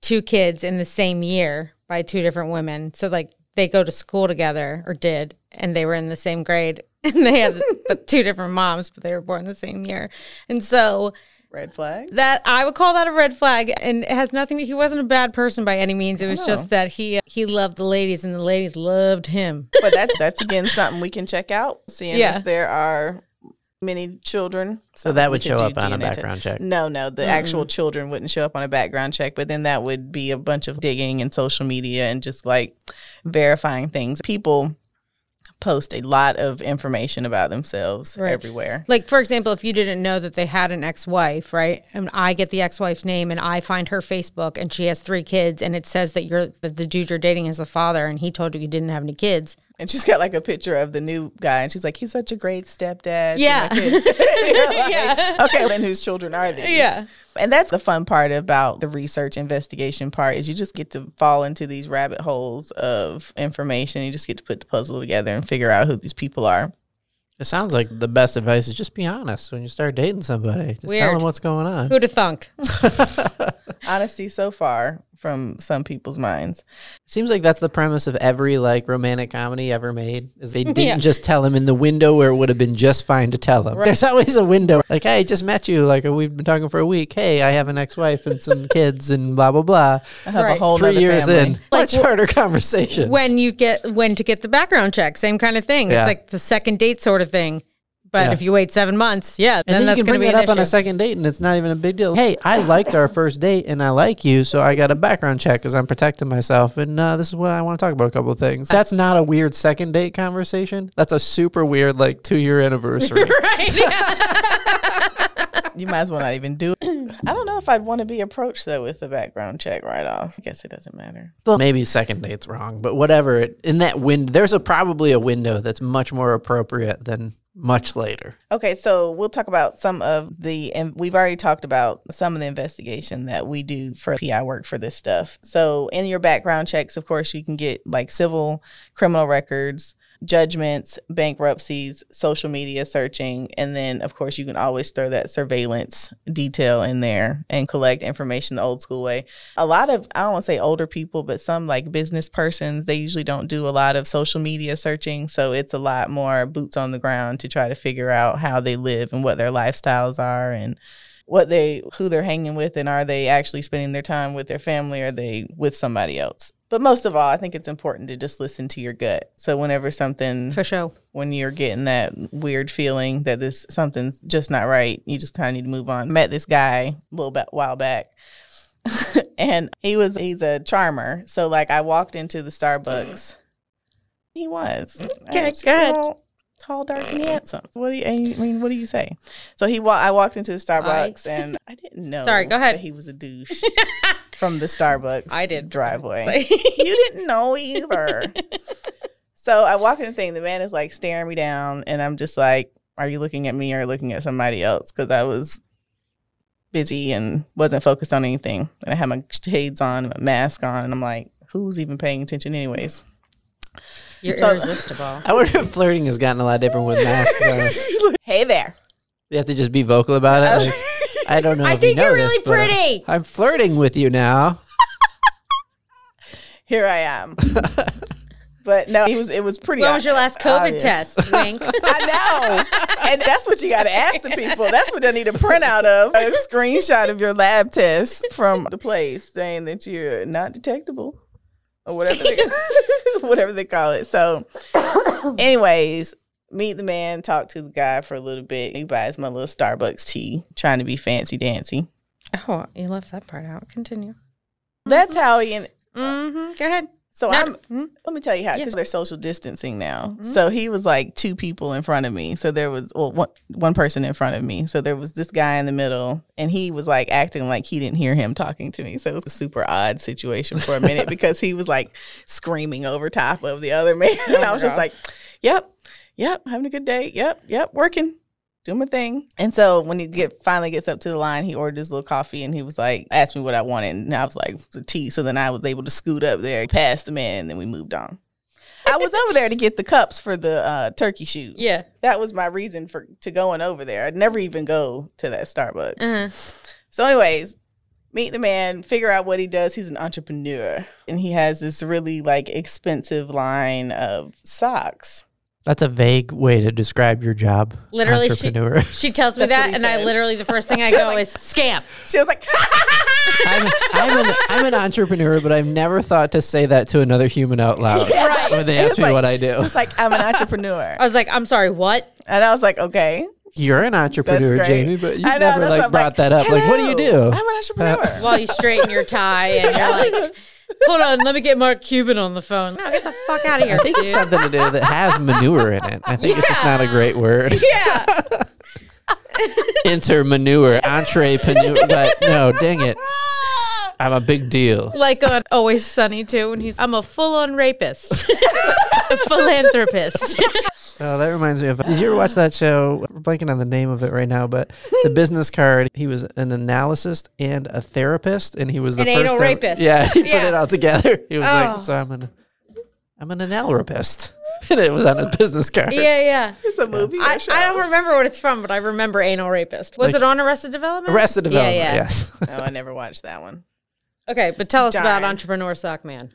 two kids in the same year by two different women. So like they go to school together or did, and they were in the same grade, and they had two different moms, but they were born the same year, and so. Red flag. that I would call that a red flag, and it has nothing. He wasn't a bad person by any means. It was oh. just that he he loved the ladies, and the ladies loved him. But that's that's again something we can check out, seeing Yeah. if there are many children. So that would show up on a DNA test. background check. No, no, the actual children wouldn't show up on a background check, but then that would be a bunch of digging in social media and just like verifying things. People post a lot of information about themselves Right. everywhere. Like for example, if you didn't know that they had an ex-wife, right? And I get the ex-wife's name, and I find her Facebook, and she has three kids, and it says that you're that the dude you're dating is the father, and he told you you didn't have any kids. And she's got like a picture of the new guy, and she's like, "He's such a great stepdad." Yeah. my kids." You're like, Yeah. Okay, then whose children are these? Yeah. And that's the fun part about the research investigation part is you just get to fall into these rabbit holes of information. You just get to put the puzzle together and figure out who these people are. It sounds like the best advice is just be honest when you start dating somebody. Just tell them what's going on. Who'd have thunk? Honesty so far from some people's minds. Seems like that's the premise of every like romantic comedy ever made. Is they didn't Yeah. just tell him in the window where it would have been just fine to tell him. There's always a window. Like, hey, I just met you. Like, we've been talking for a week. Hey, I have an ex-wife and some kids and blah blah blah. I have Right. a whole Three years family. in, Like, much wh- harder conversation. when you get when to get the background check, same kind of thing. Yeah. It's like the second date sort of thing. But Yeah. if you wait seven months, yeah, And then, then, that's you can going to bring be it an up on a second date, and it's not even a big deal. Hey, I liked our first date, and I like you, so I got a background check because I'm protecting myself, and uh, this is what I want to talk about. A couple of things. That's not a weird second date conversation. That's a super weird like two year anniversary. right? Yeah. You might as well not even do it. I don't know if I'd want to be approached though with a background check right off. I guess it doesn't matter. Well, maybe second date's wrong, but whatever. In that window, there's a probably a window that's much more appropriate than much later. Okay, so we'll talk about some of the, and we've already talked about some of the investigation that we do for PI work for this stuff. So, in your background checks, of course, you can get like civil, criminal records, judgments, bankruptcies, social media searching, and then, of course, you can always throw that surveillance detail in there and collect information the old school way. A lot of, I don't want to say older people, but some like business persons, they usually don't do a lot of social media searching. So it's a lot more boots on the ground to try to figure out how they live and what their lifestyles are and what they who they're hanging with and are they actually spending their time with their family or are they with somebody else. But most of all, I think it's important to just listen to your gut. So whenever something For sure. when you're getting that weird feeling that this something's just not right, you just kind of need to move on. Met this guy a little bit while back, and he was he's a charmer. So like I walked into the Starbucks, he was Okay, good. Tall, dark, and handsome. What do you? I mean, what do you say? So he wa- I walked into the Starbucks and I didn't know. Sorry, go ahead. that he was a douche from the Starbucks. I did. driveway you didn't know either. so I walk in the thing. The man is like staring me down, and I'm just like, "Are you looking at me or looking at somebody else?" Because I was busy and wasn't focused on anything. And I had my shades on, my mask on, and I'm like, "Who's even paying attention, anyways?" You're So- irresistible. I wonder if flirting has gotten a lot different with masks. Hey there. you have to just be vocal about it. Like, I don't know. I if think you know you're this, really but I'm- pretty. I'm flirting with you now. Here I am. but no, it was it was pretty. When was your last COVID obvious. test? Wink. I know. And that's what you got to ask the people. That's what they need a printout of a screenshot of your lab test from the place saying that you're not detectable or whatever they, whatever they call it. So, anyways, meet the man, talk to the guy for a little bit. He buys my little Starbucks tea, trying to be fancy dancy. Oh, you left that part out. Continue. That's how he. And Mm-hmm. Go ahead. So No, I'm. mhm. Let me tell you how, because they're social distancing now. So he was like two people in front of me. So there was well one one person in front of me. So there was this guy in the middle, and he was like acting like he didn't hear him talking to me. So it was a super odd situation for a minute because he was like screaming over top of the other man, and I was just like, "Yep, yep, having a good day. Yep, yep, working." Doing my thing, and so when he get finally gets up to the line, he ordered his little coffee, and he was like, asked me what I wanted, and I was like, the tea. So then I was able to scoot up there, past the man, and then we moved on. I was over there to get the cups for the uh, turkey shoot. Yeah. That was my reason for to going over there. I'd never even go to that Starbucks. Uh-huh. So, anyways, meet the man, figure out what he does. He's an entrepreneur, and he has this really like expensive line of socks. That's a vague way to describe your job. Literally, she, entrepreneur. she tells me That's that, he and I literally the first thing I go like- is scam. She was like, I'm, I'm, an, I'm an entrepreneur, but I've never thought to say that to another human out loud Right. when they ask me like- what I do. "It's like I'm an entrepreneur," I was like, I'm sorry, what? and I was like, "Okay." You're an entrepreneur. Jamie, but you've know, never like what I'm brought that up. Like, what do you do? I'm an entrepreneur. While you straighten your tie and you're like, hold on, let me get Mark Cuban on the phone. No, get the fuck out of here, I think it's something to do that has manure in it. I think it's just not a great word. Yeah. Intermanure, entrepreneur. But no, dang it. I'm a big deal. like on Always Sunny too, and he's I'm a full on rapist. a philanthropist. Oh, that reminds me of. Did you ever watch that show? We're blanking on the name of it right now, but the business card. He was an analyst and a therapist, and he was the An first anal ever- rapist. Yeah, he put it all together. He was Oh. like, "So I'm an, I'm an anal rapist," and it was on his business card. yeah, yeah. It's a movie. or I, show? I don't remember what it's from, but I remember anal rapist. Was Like- it on Arrested Development? Arrested Development. Yeah, yeah. Yes. Oh, I never watched that one. Okay, but tell us about Entrepreneur Sock Man.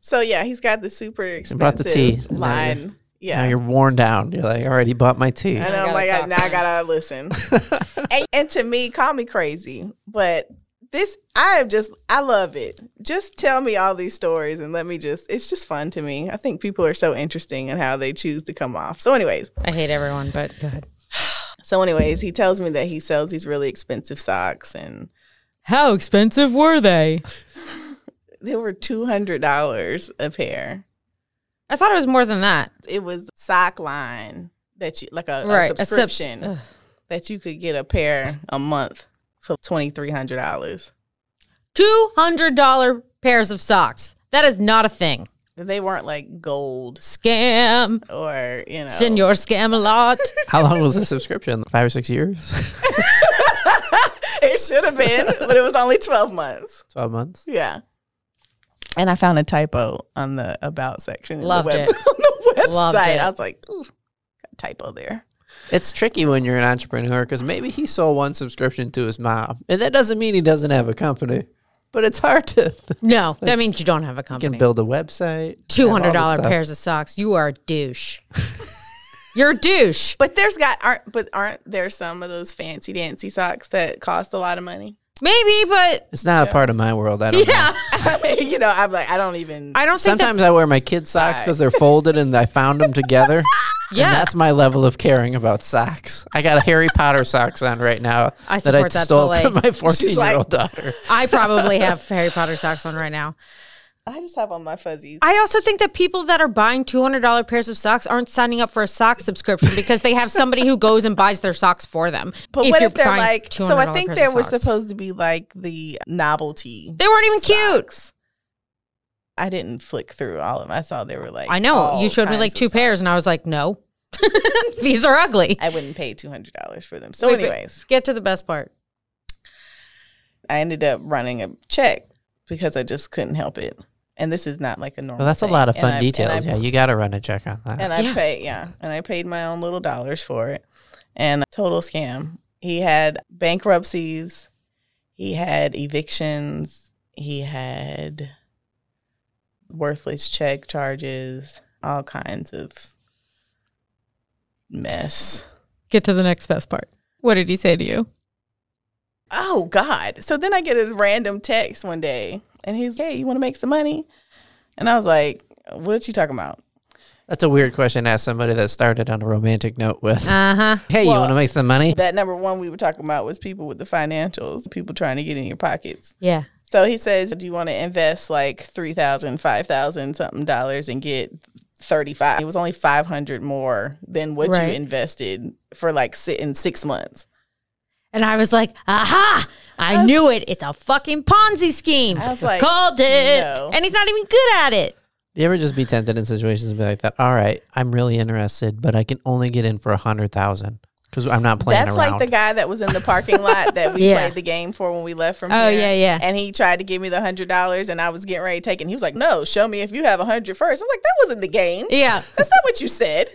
So yeah, he's got the super expensive bought the tea. Now line. Now Yeah. you're worn down. You're like, "I already bought my tea." And I I'm gotta like, talk. now I gotta listen. and, and to me, call me crazy, but this, I am just, I love it. Just tell me all these stories and let me just, it's just fun to me. I think people are so interesting in how they choose to come off. So, anyways, I hate everyone, but go ahead. So, anyways, he tells me that he sells these really expensive socks, and How expensive were they? they were two hundred dollars a pair. I thought it was more than that. It was sock line that you like a, Right, a a subs- subscription that you could get a pair a month for twenty three hundred dollars. Two hundred dollar pairs of socks. That is not a thing. They weren't like gold Scam. or you know. Senor scam a lot. How long was the subscription? Five or six years? it should have been, but it was only twelve months. 12 months? Yeah. And I found a typo on the about section. in the Loved web- it. on the website. Loved it. I was like, ooh, typo there. It's tricky when you're an entrepreneur because maybe he sold one subscription to his mom. And that doesn't mean he doesn't have a company, but it's hard to No, that means you don't have a company. you can build a website. Two have all hundred this dollar stuff. pairs of socks. You are a douche. You're a douche. But there's got aren't but aren't there some of those fancy dancy socks that cost a lot of money? Maybe, but It's not a part of my world. I don't know. yeah, you know, I'm like, I don't even. I don't think that. Sometimes I wear my kids' socks because they're folded and I found them together. Yeah. And that's my level of caring about socks. I got a Harry Potter socks on right now I that I support that stole fully. from my 14 year old like- daughter. I probably have Harry Potter socks on right now. I just have on my fuzzies. I also think that people that are buying two hundred dollar pairs of socks aren't signing up for a sock subscription because they have somebody who goes and buys their socks for them. but what if they're like? So I think there was supposed to be like the novelty. They weren't even cute. I didn't flick through all of them. I saw they were like. I know you showed me like two pairs, and I was like, no, these are ugly. I wouldn't pay two hundred dollars for them. So, Wait, anyways, get to the best part. I ended up running a check because I just couldn't help it. And this is not like a normal. Well, that's a lot of fun I- and details. I- yeah, you got to run a check on that. and I Yeah. paid, yeah, and I paid my own little dollars for it. And total scam. He had bankruptcies, he had evictions, he had worthless check charges, all kinds of mess. Get to the next best part. What did he say to you? Oh God! So then I get a random text one day, and he's, "Hey, you want to make some money?" And I was like, "What you talking about?" That's a weird question to ask somebody that started on a romantic note with, Uh huh. hey, you want to make some money? That number one we were talking about was people with the financials, people trying to get in your pockets. Yeah. So he says, "Do you want to invest like three thousand, five thousand something dollars and get thirty-five? It was only five hundred more than what Right. you invested for like si- in six months. And I was like, aha, I knew it. It's a fucking Ponzi scheme. I was like, Called it. no. And he's not even good at it. You ever just be tempted in situations and be like that? All right, I'm really interested, but I can only get in for a hundred thousand because I'm not playing That's around. like the guy that was in the parking lot that we Yeah. played the game for when we left from Oh, here. yeah, yeah. And he tried to give me the hundred dollars, and I was getting ready to take it. And he was like, "No, show me if you have a hundred first. I'm like, "That wasn't the game. Yeah. That's not what you said.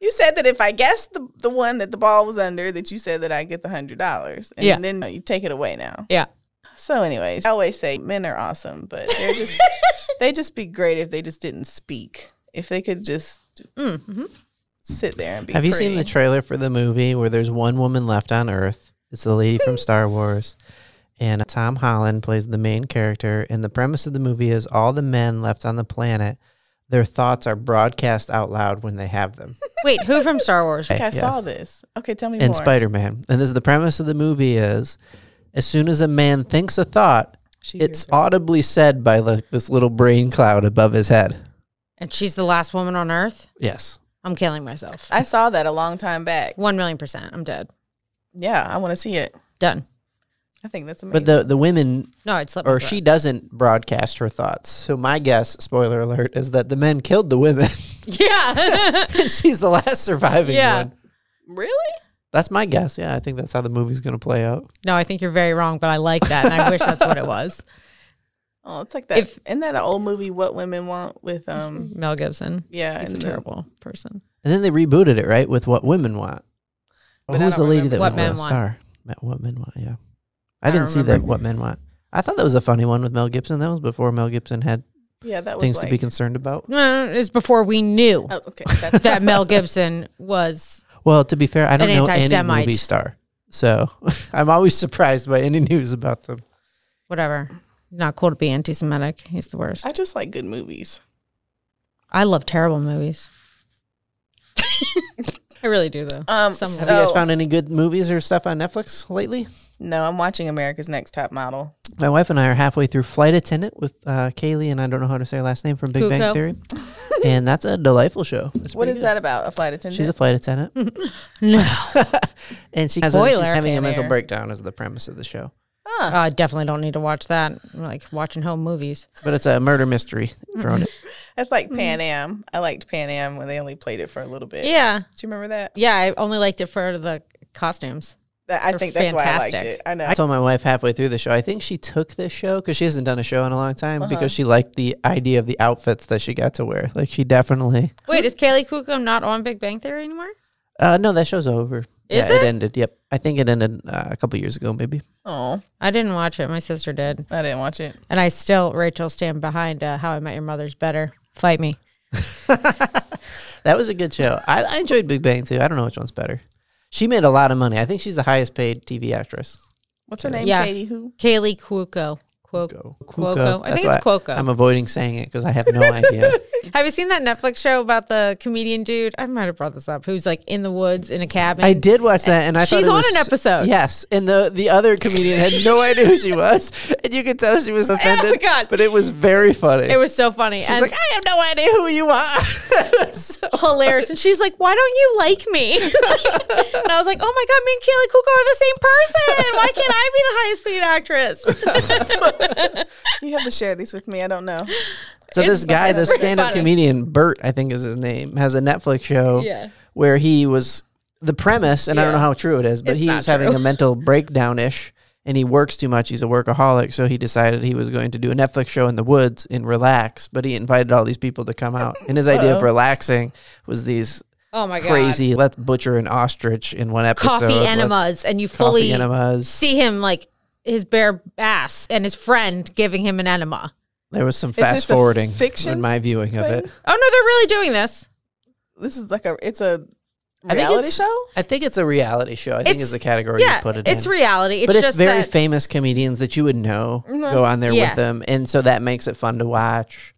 You said that if I guessed the the one that the ball was under, that you said that I get the hundred dollars, and Yeah. then you take it away now. Yeah. So, anyways, I always say men are awesome, but they're just they just be great if they just didn't speak. If they could just Mm-hmm. sit there and be. Have you seen the trailer for the movie where there's one woman left on Earth? It's the lady from Star Wars. And Tom Holland plays the main character. And the premise of the movie is all the men left on the planet, their thoughts are broadcast out loud when they have them. Wait, who from Star Wars? I think I saw this. Okay, tell me And more. Spider Man. And this is the premise of the movie is as soon as a man thinks a thought, She it's audibly said by like this little brain cloud above his head. And she's the last woman on Earth? Yes. I'm killing myself. I saw that a long time back. One million percent. I'm dead. Yeah, I want to see it. Done. I think that's amazing. But the, the women No, I'd slept. or throat. she doesn't broadcast her thoughts. So my guess, spoiler alert, is that the men killed the women. Yeah. She's the last surviving Yeah. one. really? That's my guess. Yeah, I think that's how the movie's going to play out. no, I think you're very wrong, but I like that, and I wish that's what it was. Oh, it's like that. If- Isn't that an old movie? What women want with um? Mel Gibson. Yeah, He's a and the- terrible person. And then they rebooted it, right, with What Women Want. But I who's the don't lady remember that What was Men the Want. star? What Men Want, yeah. I, I didn't see that. What Men Want. I thought that was a funny one with Mel Gibson. That was before Mel Gibson had Yeah, that was things like, to be concerned about. No, it's before we knew Oh, okay, that's, that Mel Gibson was. Well, to be fair, I don't An know any anti-Semite. movie star. So I'm always surprised by any news about them. Whatever. Not cool to be anti-Semitic. He's the worst. I just like good movies. I love terrible movies. I really do though. Um, Some Have you guys found any good movies or stuff on Netflix lately? No, I'm watching America's Next Top Model. My wife and I are halfway through Flight Attendant with uh, Kaley, and I don't know how to say her last name from Big Bang Theory. and that's a delightful show. It's What pretty is good. that about? A flight attendant? She's a flight attendant, no, and she has a, she's having a mental Air. breakdown is the premise of the show. Huh. I definitely don't need to watch that. I'm like watching home movies. But it's a murder mystery thrown in. That's like Pan Am. I liked Pan Am when they only played it for a little bit. Yeah, Do you remember that? yeah. I only liked it for the costumes. That I They're think that's why I liked fantastic. it. I know. I told my wife halfway through the show, I think she took this show because she hasn't done a show in a long time Uh-huh. because she liked the idea of the outfits that she got to wear. Like she definitely. Wait, is Kaley Cuoco not on Big Bang Theory anymore? Uh, no, that show's over. Is yeah, it? ended. Yep, I think it ended uh, a couple years ago, maybe. Oh, I didn't watch it. My sister did, I didn't watch it. and I still Rachel stand behind uh, How I Met Your Mother's better. Fight me. That was a good show. I, I enjoyed Big Bang too. I don't know which one's better. She made a lot of money. I think she's the highest paid TV actress. What's her name? Yeah. Katie who? Kaley Cuoco. Cuoco. Cuoco. Cuoco. I think it's why Cuoco. I'm avoiding saying it because I have no idea. Have you seen that Netflix show about the comedian dude? I might have brought this up. Who's like in the woods in a cabin. I did watch that, and I thought She's it on was- an episode. Yes, and the the other comedian had no idea who she was, and you could tell she was offended. Oh my God. But it was very funny. It was so funny She's and like, I have no idea who you are. So- hilarious. And she's like, "Why don't you like me?" and I was like, "Oh my god, me and Kaley Cuoco are the same person. Why can't I be the highest paid actress?" You have to share these with me. I don't know. so this guy, it's this stand-up funny. comedian Bert, I think is his name, has a Netflix show Yeah. where he was the premise, and I don't know how true it is, but It's he not was having a mental breakdown ish. And he works too much. He's a workaholic. So he decided he was going to do a Netflix show in the woods and relax. But he invited all these people to come out. And his idea of relaxing was these Oh my god, crazy, let's butcher an ostrich in one episode. coffee let's- enemas, and you fully enemas. see him like his bare ass and his friend giving him an enema. There was some fast forwarding fiction in my viewing of it. Oh no, they're really doing this. This is like a. It's a I think reality it's- show. I think it's a reality show. I think It's- is the category yeah, you put it it's in. reality. It's but it's just very that famous comedians that you would know Mhm. go on there Yeah. with them, and so that makes it fun to watch.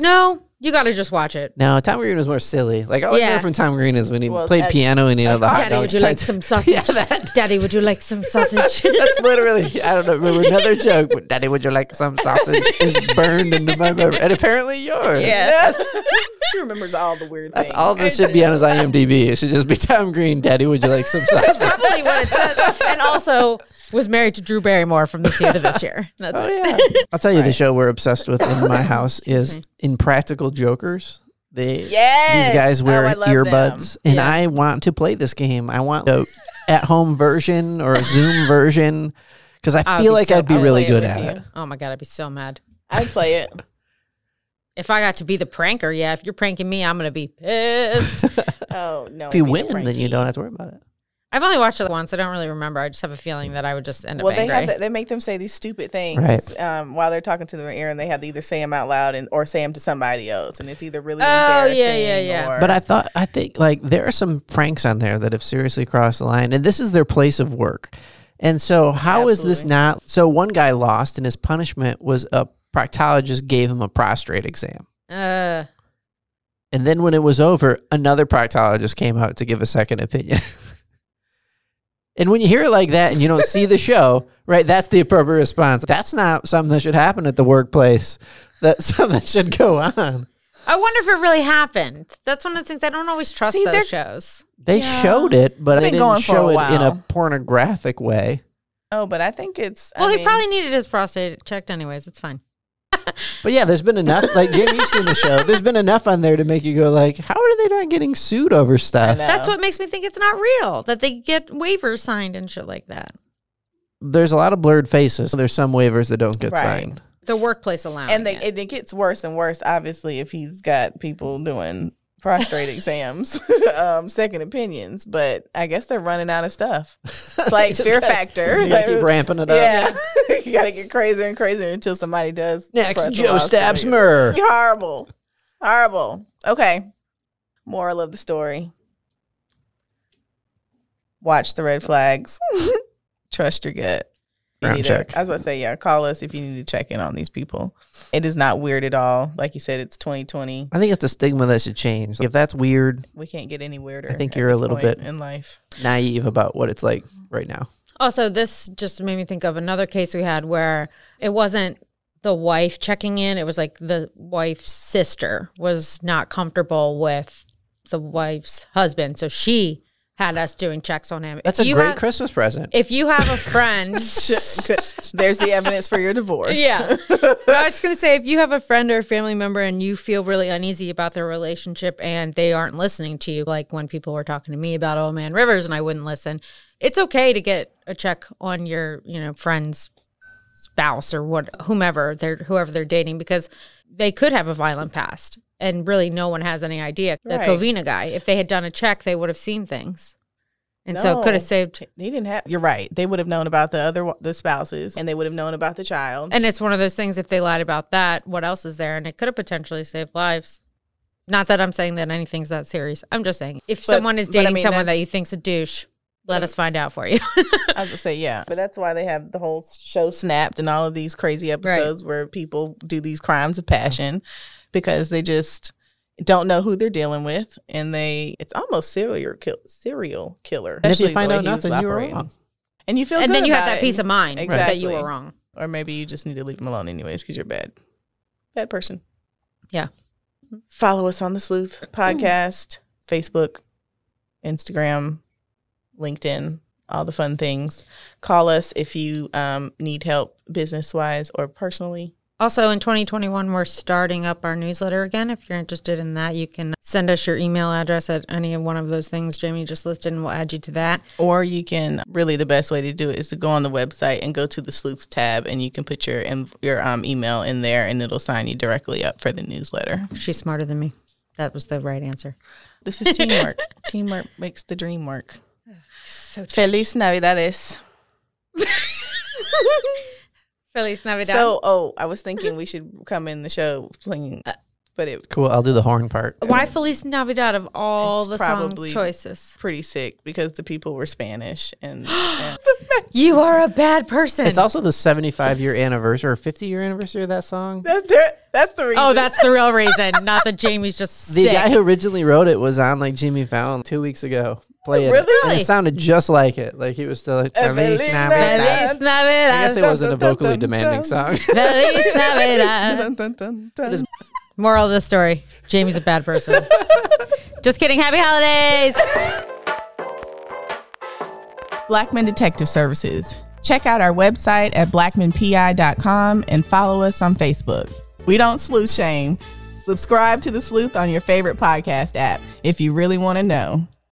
no, you got to just watch it. No, Tom Green was more silly. Like all I Yeah. remember from Tom Green is when he Well, played at- piano and he had the hot Daddy, would you like tied- some sausage? Yeah, that. Daddy, would you like some sausage? That's literally I don't know. Remember another joke? But Daddy, would you like some sausage? Is burned into my memory, and apparently yours. Yes. she remembers all the weird That's things. all that should be on his IMDb. It should just be Tom Green. Daddy, would you like some sausage? Probably what it says. And also was married to Drew Barrymore from this year to this year. That's Oh it. yeah. I'll tell you the show we're obsessed with in my house is mm-hmm. Impractical Jokers. They Yes. these guys Oh, wear I love earbuds, and Yeah. I want to play this game. I want a at-home version or a Zoom version because I I would feel be like so- I'd be I would really good at you. it. Oh my god, I'd be so mad. I'd play it. If I got to be the pranker, yeah. If you're pranking me, I'm gonna be pissed. Oh no! If you win, then you don't have to worry about it. I've only watched it once. I don't really remember. I just have a feeling that I would just end up Well, they angry. have that, they make them say these stupid things Right. um, while they're talking to their ear, and they have to either say them out loud and or say them to somebody else, and it's either really Oh, yeah, embarrassing. yeah, yeah. Or, But I thought I think like there are some pranks on there that have seriously crossed the line, and this is their place of work. And so, how is this not? So, one guy lost, and his punishment was a proctologist gave him a prostrate exam. uh, And then when it was over, another proctologist came out to give a second opinion. and when you hear it like that and you don't see the show, right, that's the appropriate response. That's not something that should happen at the workplace. That's something that should go on. I wonder if it really happened. That's one of the things I don't always trust See, those shows. They Yeah. showed it, but It's they didn't going show it in a pornographic way. oh, but I think it's. I Well, he mean, probably needed his prostate checked anyways. It's fine. But yeah, there's been enough. Like Jamie, you've seen the show. There's been enough on there to make you go like, how are they not getting sued over stuff? That's what makes me think it's not real. That they get waivers signed and shit like that. There's a lot of blurred faces. There's some waivers that don't get Right. signed. The workplace allowing and they, it. and it gets worse and worse. Obviously, if he's got people doing prostrate exams, um, second opinions. But I guess they're running out of stuff. It's like Fear gotta- Factor. You gotta keep ramping it up. Yeah, you gotta get crazier and crazier until somebody does. Next, Joe stabs. Murr. Horrible, horrible. Okay, moral of the story: Watch the red flags. Trust your gut. You Background need to- check. I was about to say, yeah, call us if you need to check in on these people. It is not weird at all. Like you said, it's 2020. I think it's a stigma that should change. If that's weird, We can't get any weirder. I think you're a little bit- in life. naive about what it's like right now. Also, this just made me think of another case we had where it wasn't the wife checking in, it was like the wife's sister was not comfortable with the wife's husband. So she had us doing checks on him. That's If a you great have- Christmas present. If you have a friend, There's the evidence for your divorce. yeah. But I was just going to say, if you have a friend or a family member and you feel really uneasy about their relationship and they aren't listening to you, like when people were talking to me about Old Man Rivers and I wouldn't listen, it's okay to get a check on your, you know, friend's spouse or what, whomever they're, whoever they're dating, because they could have a violent past and really no one has any idea. The Right. Covina guy, if they had done a check, they would have seen things. And so it could have saved They didn't have. You're right. They would have known about the other the spouses, and they would have known about the child. And it's one of those things if they lied about that, what else is there? And it could have potentially saved lives. Not that I'm saying that anything's that serious. I'm just saying if But- someone is but I dating mean, someone that you think's a douche, let us find out for you. I was gonna say yeah, but that's why they have the whole show snapped and all of these crazy episodes where people do these crimes of passion because they just don't know who they're dealing with, and they it's almost serial kill, serial killer. And if you especially the find out nothing, you were wrong. and you feel and good then you have that it. peace of mind that you were wrong. or maybe you just need to leave them alone anyways because you're bad, bad person. Yeah. Follow us on the Sleuth podcast, Facebook, Instagram, LinkedIn, all the fun things. Call us if you um, need help business wise or personally. Also, in 2021, we're starting up our newsletter again. If you're interested in that, you can send us your email address at any of one of those things Jamie just listed, and we'll add you to that. Or you can really the best way to do it is to go on the website and go to the Sleuth tab, and you can put your your um, email in there, and it'll sign you directly up for the newsletter. She's smarter than me. That was the right answer. This is teamwork. teamwork makes the dream work. So Feliz Navidades. Feliz Navidad. So, oh, I was thinking we should come in the show playing, uh, but it Cool. I'll do the horn part. Why Feliz Navidad of all It's the probably- song choices? pretty sick because the people were Spanish and, and You are a bad person. It's also the 75 year anniversary or 50 year anniversary of that song. that's their, that's the reason. oh, that's the real reason. Not that Jamie's just The sick. guy who originally wrote it was on like Jimmy Fallon two weeks ago. Playing it. Really? And it sounded just like it. Like he was still like, Feliz "Feliz Navidad." Navidad." Feliz Navidad. I guess it wasn't a dun, dun, vocally demanding song. Feliz Navidad. Moral of the story: Jamie's a bad person. just kidding. Happy holidays. Blackman Detective Services. Check out our website at blackmanpi.com and follow us on Facebook. We don't sleuth shame. Subscribe to The Sleuth on your favorite podcast app if you really want to know.